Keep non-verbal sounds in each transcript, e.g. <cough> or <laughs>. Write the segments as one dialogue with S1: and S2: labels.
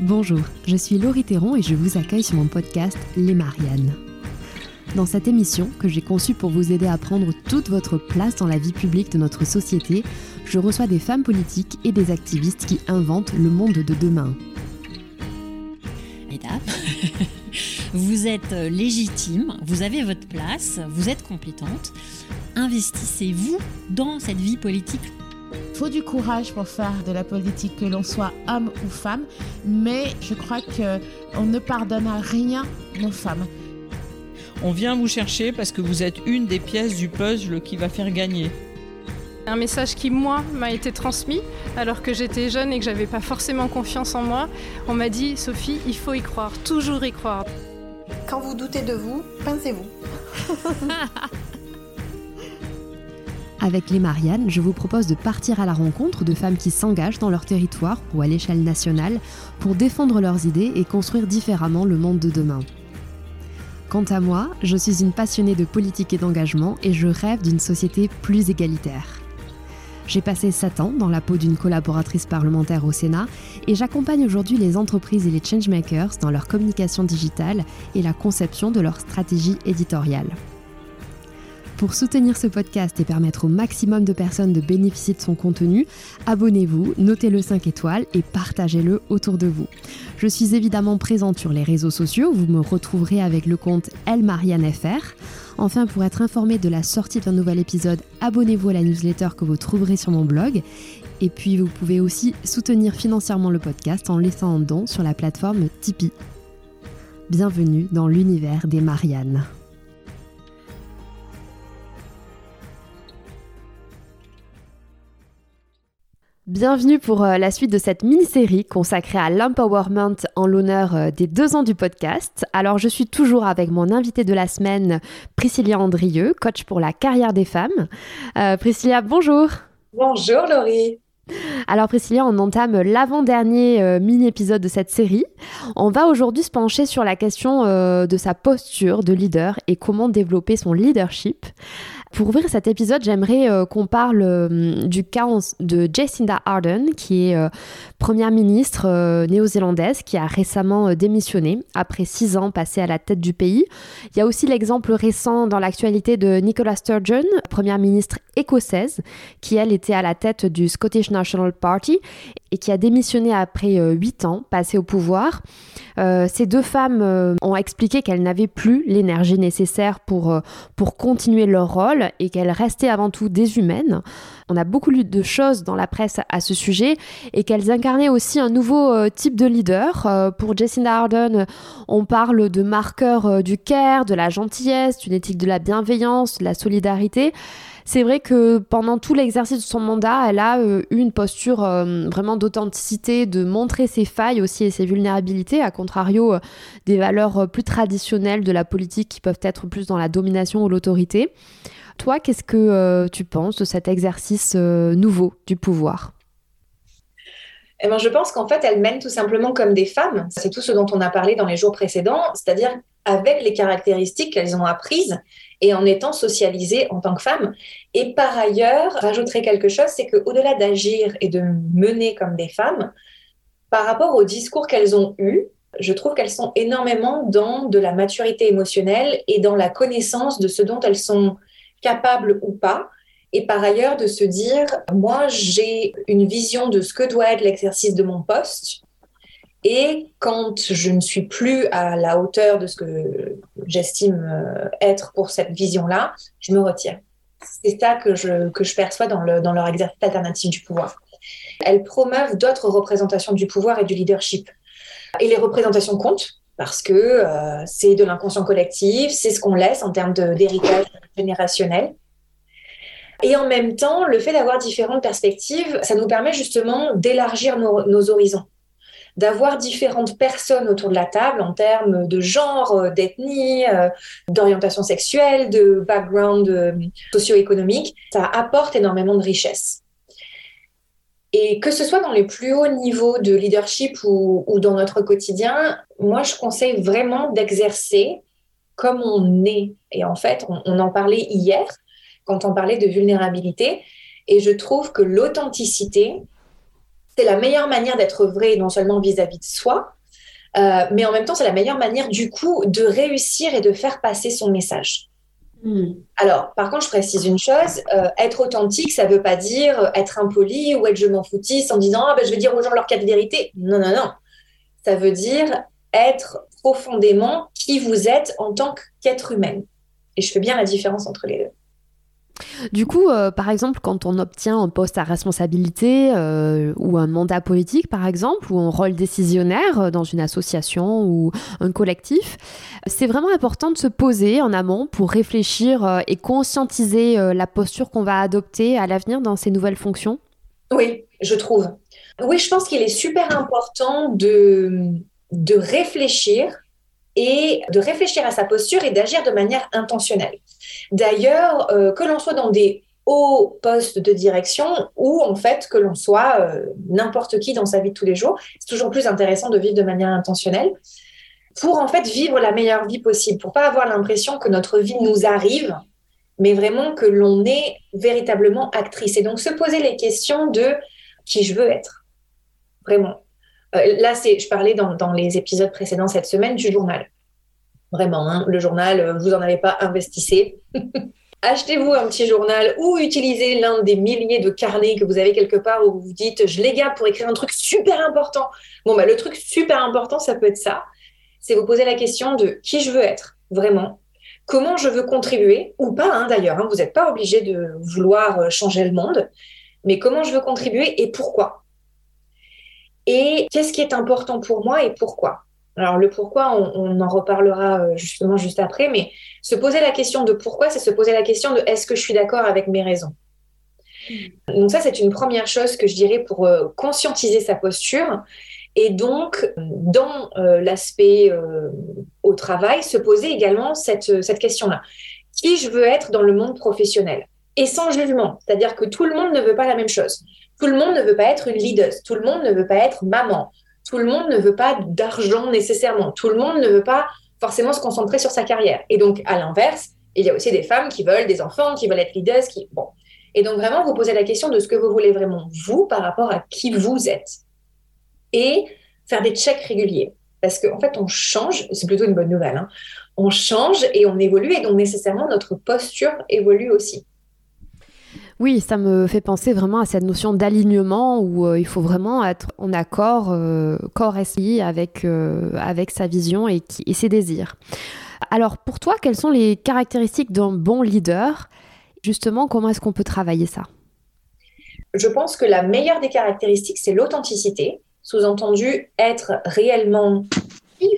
S1: Bonjour, je suis Laurie Théron et je vous accueille sur mon podcast Les Mariannes. Dans cette émission, que j'ai conçue pour vous aider à prendre toute votre place dans la vie publique de notre société, je reçois des femmes politiques et des activistes qui inventent le monde de demain.
S2: Mesdames, <laughs> vous êtes légitime, vous avez votre place, vous êtes compétente. Investissez-vous dans cette vie politique
S3: faut du courage pour faire de la politique, que l'on soit homme ou femme, mais je crois qu'on ne pardonne à rien nos femmes.
S4: On vient vous chercher parce que vous êtes une des pièces du puzzle qui va faire gagner.
S5: Un message qui, moi, m'a été transmis alors que j'étais jeune et que j'avais pas forcément confiance en moi. On m'a dit, Sophie, il faut y croire, toujours y croire.
S6: Quand vous doutez de vous, pincez-vous. <laughs>
S1: Avec les Mariannes, je vous propose de partir à la rencontre de femmes qui s'engagent dans leur territoire ou à l'échelle nationale pour défendre leurs idées et construire différemment le monde de demain. Quant à moi, je suis une passionnée de politique et d'engagement et je rêve d'une société plus égalitaire. J'ai passé 7 ans dans la peau d'une collaboratrice parlementaire au Sénat et j'accompagne aujourd'hui les entreprises et les changemakers dans leur communication digitale et la conception de leur stratégie éditoriale. Pour soutenir ce podcast et permettre au maximum de personnes de bénéficier de son contenu, abonnez-vous, notez-le 5 étoiles et partagez-le autour de vous. Je suis évidemment présente sur les réseaux sociaux, vous me retrouverez avec le compte ElMarianneFR. Enfin, pour être informé de la sortie d'un nouvel épisode, abonnez-vous à la newsletter que vous trouverez sur mon blog. Et puis, vous pouvez aussi soutenir financièrement le podcast en laissant un don sur la plateforme Tipeee. Bienvenue dans l'univers des Mariannes. Bienvenue pour euh, la suite de cette mini-série consacrée à l'empowerment en l'honneur euh, des deux ans du podcast. Alors je suis toujours avec mon invité de la semaine, Priscilla Andrieux, coach pour la carrière des femmes. Euh, Priscilla, bonjour.
S7: Bonjour Laurie.
S1: Alors Priscilla, on entame l'avant-dernier mini-épisode de cette série. On va aujourd'hui se pencher sur la question de sa posture de leader et comment développer son leadership. Pour ouvrir cet épisode, j'aimerais euh, qu'on parle euh, du cas de Jacinda Ardern, qui est euh, première ministre néo-zélandaise, qui a récemment démissionné après six ans passés à la tête du pays. Il y a aussi l'exemple récent dans l'actualité de Nicola Sturgeon, première ministre écossaise, qui elle était à la tête du Scottish National Party et qui a démissionné après huit ans passés au pouvoir. ces deux femmes ont expliqué qu'elles n'avaient plus l'énergie nécessaire pour, pour continuer leur rôle et qu'elles restaient avant tout des humaines. On a beaucoup lu de choses dans la presse à ce sujet et qu'elles incarnaient aussi un nouveau euh, type de leader. Euh, pour Jacinda Ardern, on parle de marqueurs euh, du care, de la gentillesse, d'une éthique de la bienveillance, de la solidarité. C'est vrai que pendant tout l'exercice de son mandat, elle a eu une posture vraiment d'authenticité, de montrer ses failles aussi et ses vulnérabilités, à contrario des valeurs plus traditionnelles de la politique qui peuvent être plus dans la domination ou l'autorité. Toi, qu'est-ce que euh, tu penses de cet exercice euh, nouveau du pouvoir?
S7: Eh ben, je pense qu'en fait, elles mènent tout simplement comme des femmes. C'est tout ce dont on a parlé dans les jours précédents, c'est-à-dire avec les caractéristiques qu'elles ont apprises et en étant socialisées en tant que femmes. Et par ailleurs, rajouterai quelque chose, c'est qu'au-delà d'agir et de mener comme des femmes, par rapport au discours qu'elles ont eu, je trouve qu'elles sont énormément dans de la maturité émotionnelle et dans la connaissance de ce dont elles sont capable ou pas. Et par ailleurs, de se dire, moi, j'ai une vision de ce que doit être l'exercice de mon poste. Et quand je ne suis plus à la hauteur de ce que j'estime euh, être pour cette vision-là, je me retire. C'est ça que je, que je perçois dans, le, dans leur exercice alternatif du pouvoir. Elles promeuvent d'autres représentations du pouvoir et du leadership. Et les représentations comptent parce que euh, c'est de l'inconscient collectif, c'est ce qu'on laisse en termes d'héritage générationnel. Et en même temps, le fait d'avoir différentes perspectives, ça nous permet justement d'élargir nos, horizons, d'avoir différentes personnes autour de la table en termes de genre, d'ethnie, euh, d'orientation sexuelle, de background euh, socio-économique. Ça apporte énormément de richesse. Et que ce soit dans les plus hauts niveaux de leadership ou, dans notre quotidien, moi, je conseille vraiment d'exercer comme on est. Et en fait, on, en parlait hier quand on parlait de vulnérabilité. Et je trouve que l'authenticité, c'est la meilleure manière d'être vrai, non seulement vis-à-vis de soi, euh, mais en même temps, c'est la meilleure manière, du coup, de réussir et de faire passer son message. Hmm. Alors, par contre, je précise une chose, euh, être authentique, ça ne veut pas dire être impoli ou être je m'en foutiste en disant ah, ben, je vais dire aux gens leur cas de vérité. Non, non, non. Ça veut dire être profondément qui vous êtes en tant qu'être humain. Et je fais bien la différence entre les deux.
S1: Du coup, euh, par exemple, quand on obtient un poste à responsabilité euh, ou un mandat politique, par exemple, ou un rôle décisionnaire euh, dans une association ou un collectif, c'est vraiment important de se poser en amont pour réfléchir et conscientiser la posture qu'on va adopter à l'avenir dans ces nouvelles fonctions.
S7: Oui, je trouve. Oui, je pense qu'il est super important de, de réfléchir et de réfléchir à sa posture et d'agir de manière intentionnelle. D'ailleurs, euh, que l'on soit dans des hauts postes de direction ou en fait que l'on soit euh, n'importe qui dans sa vie de tous les jours, c'est toujours plus intéressant de vivre de manière intentionnelle pour en fait vivre la meilleure vie possible, pour pas avoir l'impression que notre vie nous arrive, mais vraiment que l'on est véritablement actrice. Et donc se poser les questions de qui je veux être, vraiment. Euh, là, c'est, je parlais dans, dans, les épisodes précédents cette semaine du journal. Vraiment, hein, le journal, euh, vous n'en avez pas, investissez. <laughs> Achetez-vous un petit journal ou utilisez l'un des milliers de carnets que vous avez quelque part où vous vous dites je les garde pour écrire un truc super important. Bon, bah, le truc super important, ça peut être ça. C'est vous poser la question de qui je veux être, vraiment. Comment je veux contribuer, ou pas hein, d'ailleurs. Hein, vous n'êtes pas obligé de vouloir euh, changer le monde, mais comment je veux contribuer et pourquoi? Et qu'est-ce qui est important pour moi et pourquoi? Alors le pourquoi, on, en reparlera euh, justement juste après, mais se poser la question de pourquoi, c'est se poser la question de est-ce que je suis d'accord avec mes raisons? Hmm. Donc ça, c'est une première chose que je dirais pour euh, conscientiser sa posture. Et donc, dans euh, l'aspect au travail, se poser également cette, cette question-là. Qui je veux être dans le monde professionnel? Et sans jugement, c'est-à-dire que tout le monde ne veut pas la même chose. Tout le monde ne veut pas être une leader, tout le monde ne veut pas être maman, tout le monde ne veut pas d'argent nécessairement. Tout le monde ne veut pas forcément se concentrer sur sa carrière. Et donc, à l'inverse, il y a aussi des femmes qui veulent des enfants, qui veulent être leaders, qui... Bon. Et donc, vraiment, vous posez la question de ce que vous voulez vraiment, vous, par rapport à qui vous êtes. Et faire des checks réguliers. Parce qu'en en fait, on change, c'est plutôt une bonne nouvelle, hein. on change et on évolue, et donc nécessairement, notre posture évolue aussi.
S1: Oui, ça me fait penser vraiment à cette notion d'alignement où euh, il faut vraiment être en accord, euh, corps esprit avec, euh, avec sa vision et, et, ses désirs. Alors pour toi, quelles sont les caractéristiques d'un bon leader? Justement, comment est-ce qu'on peut travailler ça?
S7: Je pense que la meilleure des caractéristiques, c'est l'authenticité, sous-entendu être réellement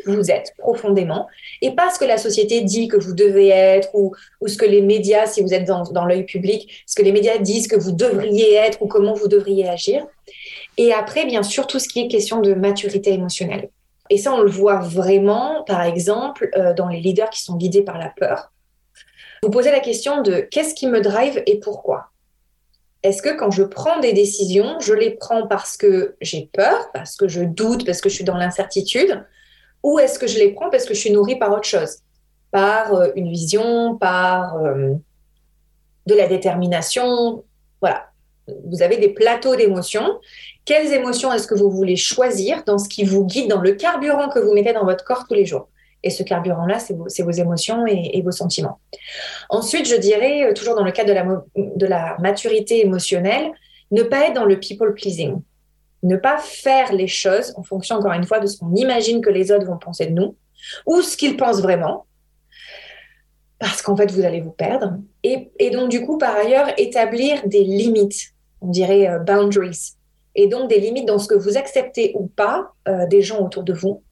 S7: vous êtes profondément et pas ce que la société dit que vous devez être ou, ou ce que les médias, si vous êtes dans, dans l'œil public, ce que les médias disent que vous devriez être ou comment vous devriez agir. Et après, bien sûr, tout ce qui est question de maturité émotionnelle. Et ça, on le voit vraiment, par exemple, euh, dans les leaders qui sont guidés par la peur. Vous posez la question de qu'est-ce qui me drive et pourquoi? Est-ce que quand je prends des décisions, je les prends parce que j'ai peur, parce que je doute, parce que je suis dans l'incertitude, ou est-ce que je les prends parce que je suis nourrie par autre chose? Par euh, une vision, par euh, de la détermination. Voilà. Vous avez des plateaux d'émotions. Quelles émotions est-ce que vous voulez choisir dans ce qui vous guide, dans le carburant que vous mettez dans votre corps tous les jours? Et ce carburant-là, c'est vos, émotions et, vos sentiments. Ensuite, je dirais, euh, toujours dans le cadre de la, de la maturité émotionnelle, ne pas être dans le people pleasing ne pas faire les choses en fonction, encore une fois, de ce qu'on imagine que les autres vont penser de nous ou ce qu'ils pensent vraiment, parce qu'en fait, vous allez vous perdre. Et, donc, du coup, par ailleurs, établir des limites, on dirait euh, boundaries, et donc des limites dans ce que vous acceptez ou pas euh, des gens autour de vous.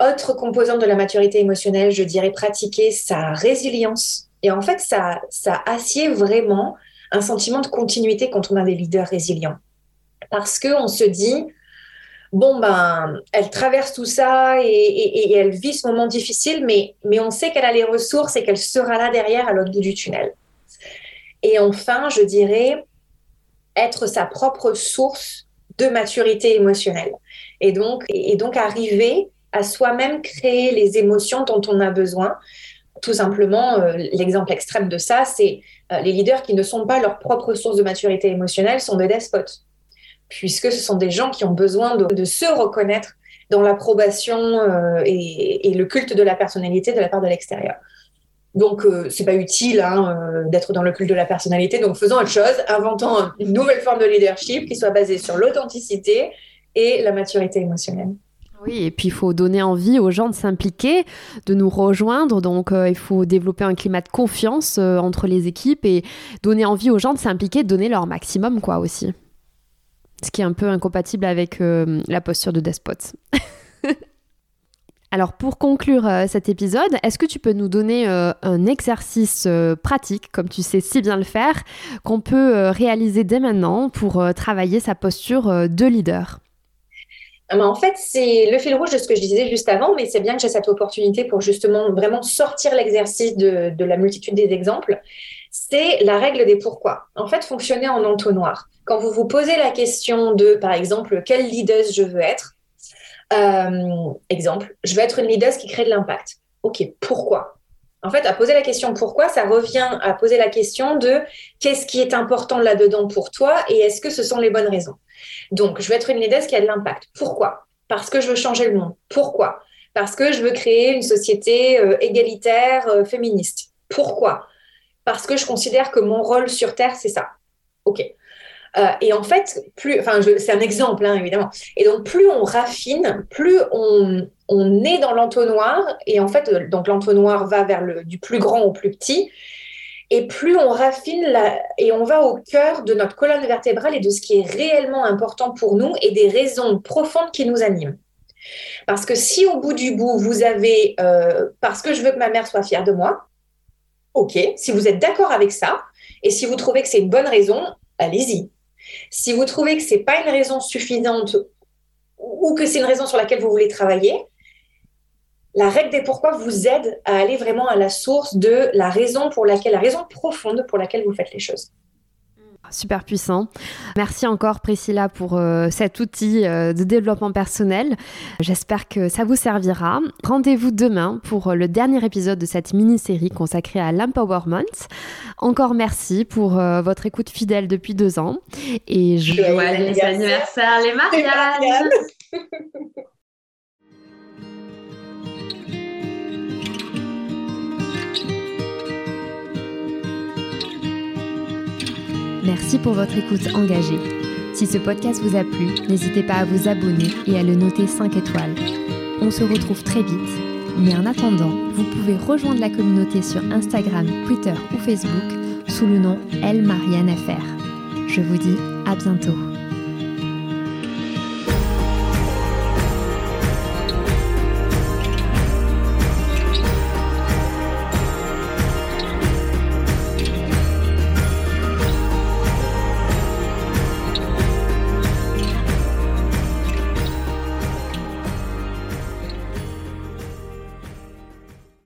S7: Autre composante de la maturité émotionnelle, je dirais pratiquer sa résilience. Et en fait, ça, ça assied vraiment un sentiment de continuité quand on a des leaders résilients parce qu'on se dit, bon, ben, elle traverse tout ça et, elle vit ce moment difficile, mais, mais on sait qu'elle a les ressources et qu'elle sera là derrière à l'autre bout du tunnel. Et enfin, je dirais, être sa propre source de maturité émotionnelle. Et donc, et donc arriver à soi-même créer les émotions dont on a besoin. Tout simplement, euh, l'exemple extrême de ça, c'est euh, les leaders qui ne sont pas leur propre source de maturité émotionnelle sont des despotes puisque ce sont des gens qui ont besoin de, se reconnaître dans l'approbation euh, et, le culte de la personnalité de la part de l'extérieur. Donc, euh, c'est pas utile hein, euh, d'être dans le culte de la personnalité. Donc, faisons autre chose, inventons une nouvelle forme de leadership qui soit basée sur l'authenticité et la maturité émotionnelle.
S1: Oui, et puis il faut donner envie aux gens de s'impliquer, de nous rejoindre. Donc il faut développer un climat de confiance entre les équipes et donner envie aux gens de s'impliquer, de donner leur maximum, quoi, aussi ce qui est un peu incompatible avec euh, la posture de despote. <laughs> Alors pour conclure euh, cet épisode, est-ce que tu peux nous donner euh, un exercice pratique, comme tu sais si bien le faire, qu'on peut réaliser dès maintenant pour travailler sa posture de leader?
S7: Ah ben, en fait, c'est le fil rouge de ce que je disais juste avant, mais c'est bien que j'ai cette opportunité pour justement vraiment sortir l'exercice de, de la multitude des exemples. C'est la règle des pourquoi. En fait, fonctionner en entonnoir quand vous vous posez la question de, par exemple, quelle leader je veux être, euh, exemple, je veux être une leader qui crée de l'impact. Ok, pourquoi? En fait, à poser la question pourquoi, ça revient à poser la question de qu'est-ce qui est important là-dedans pour toi et est-ce que ce sont les bonnes raisons? Donc, je veux être une leader qui a de l'impact. Pourquoi? Parce que je veux changer le monde. Pourquoi? Parce que je veux créer une société euh, égalitaire, euh, féministe. Pourquoi? Parce que je considère que mon rôle sur Terre, c'est ça. OK. Euh, et en fait, plus, enfin, c'est un exemple, hein, évidemment. Et donc, plus on raffine, plus on, on est dans l'entonnoir. Et en fait, euh, donc l'entonnoir va vers le, du plus grand au plus petit. Et plus on raffine et on va au cœur de notre colonne vertébrale et de ce qui est réellement important pour nous et des raisons profondes qui nous animent. Parce que si au bout du bout, vous avez euh, parce que je veux que ma mère soit fière de moi, ok, si vous êtes d'accord avec ça, et si vous trouvez que c'est une bonne raison, allez-y. Si vous trouvez que ce n'est pas une raison suffisante ou que c'est une raison sur laquelle vous voulez travailler, la règle des pourquoi vous aide à aller vraiment à la source de la raison pour laquelle, la raison profonde pour laquelle vous faites les choses
S1: super puissant. Merci encore Priscilla pour euh, cet outil euh, de développement personnel. J'espère que ça vous servira. Rendez-vous demain pour euh, le dernier épisode de cette mini-série consacrée à l'empowerment. Encore merci pour votre écoute fidèle depuis deux ans et joyeux anniversaire les mariages Merci pour votre écoute engagée. Si ce podcast vous a plu, n'hésitez pas à vous abonner et à le noter 5 étoiles. On se retrouve très vite, mais en attendant, vous pouvez rejoindre la communauté sur Instagram, Twitter ou Facebook sous le nom Elle Marianne Je vous dis à bientôt.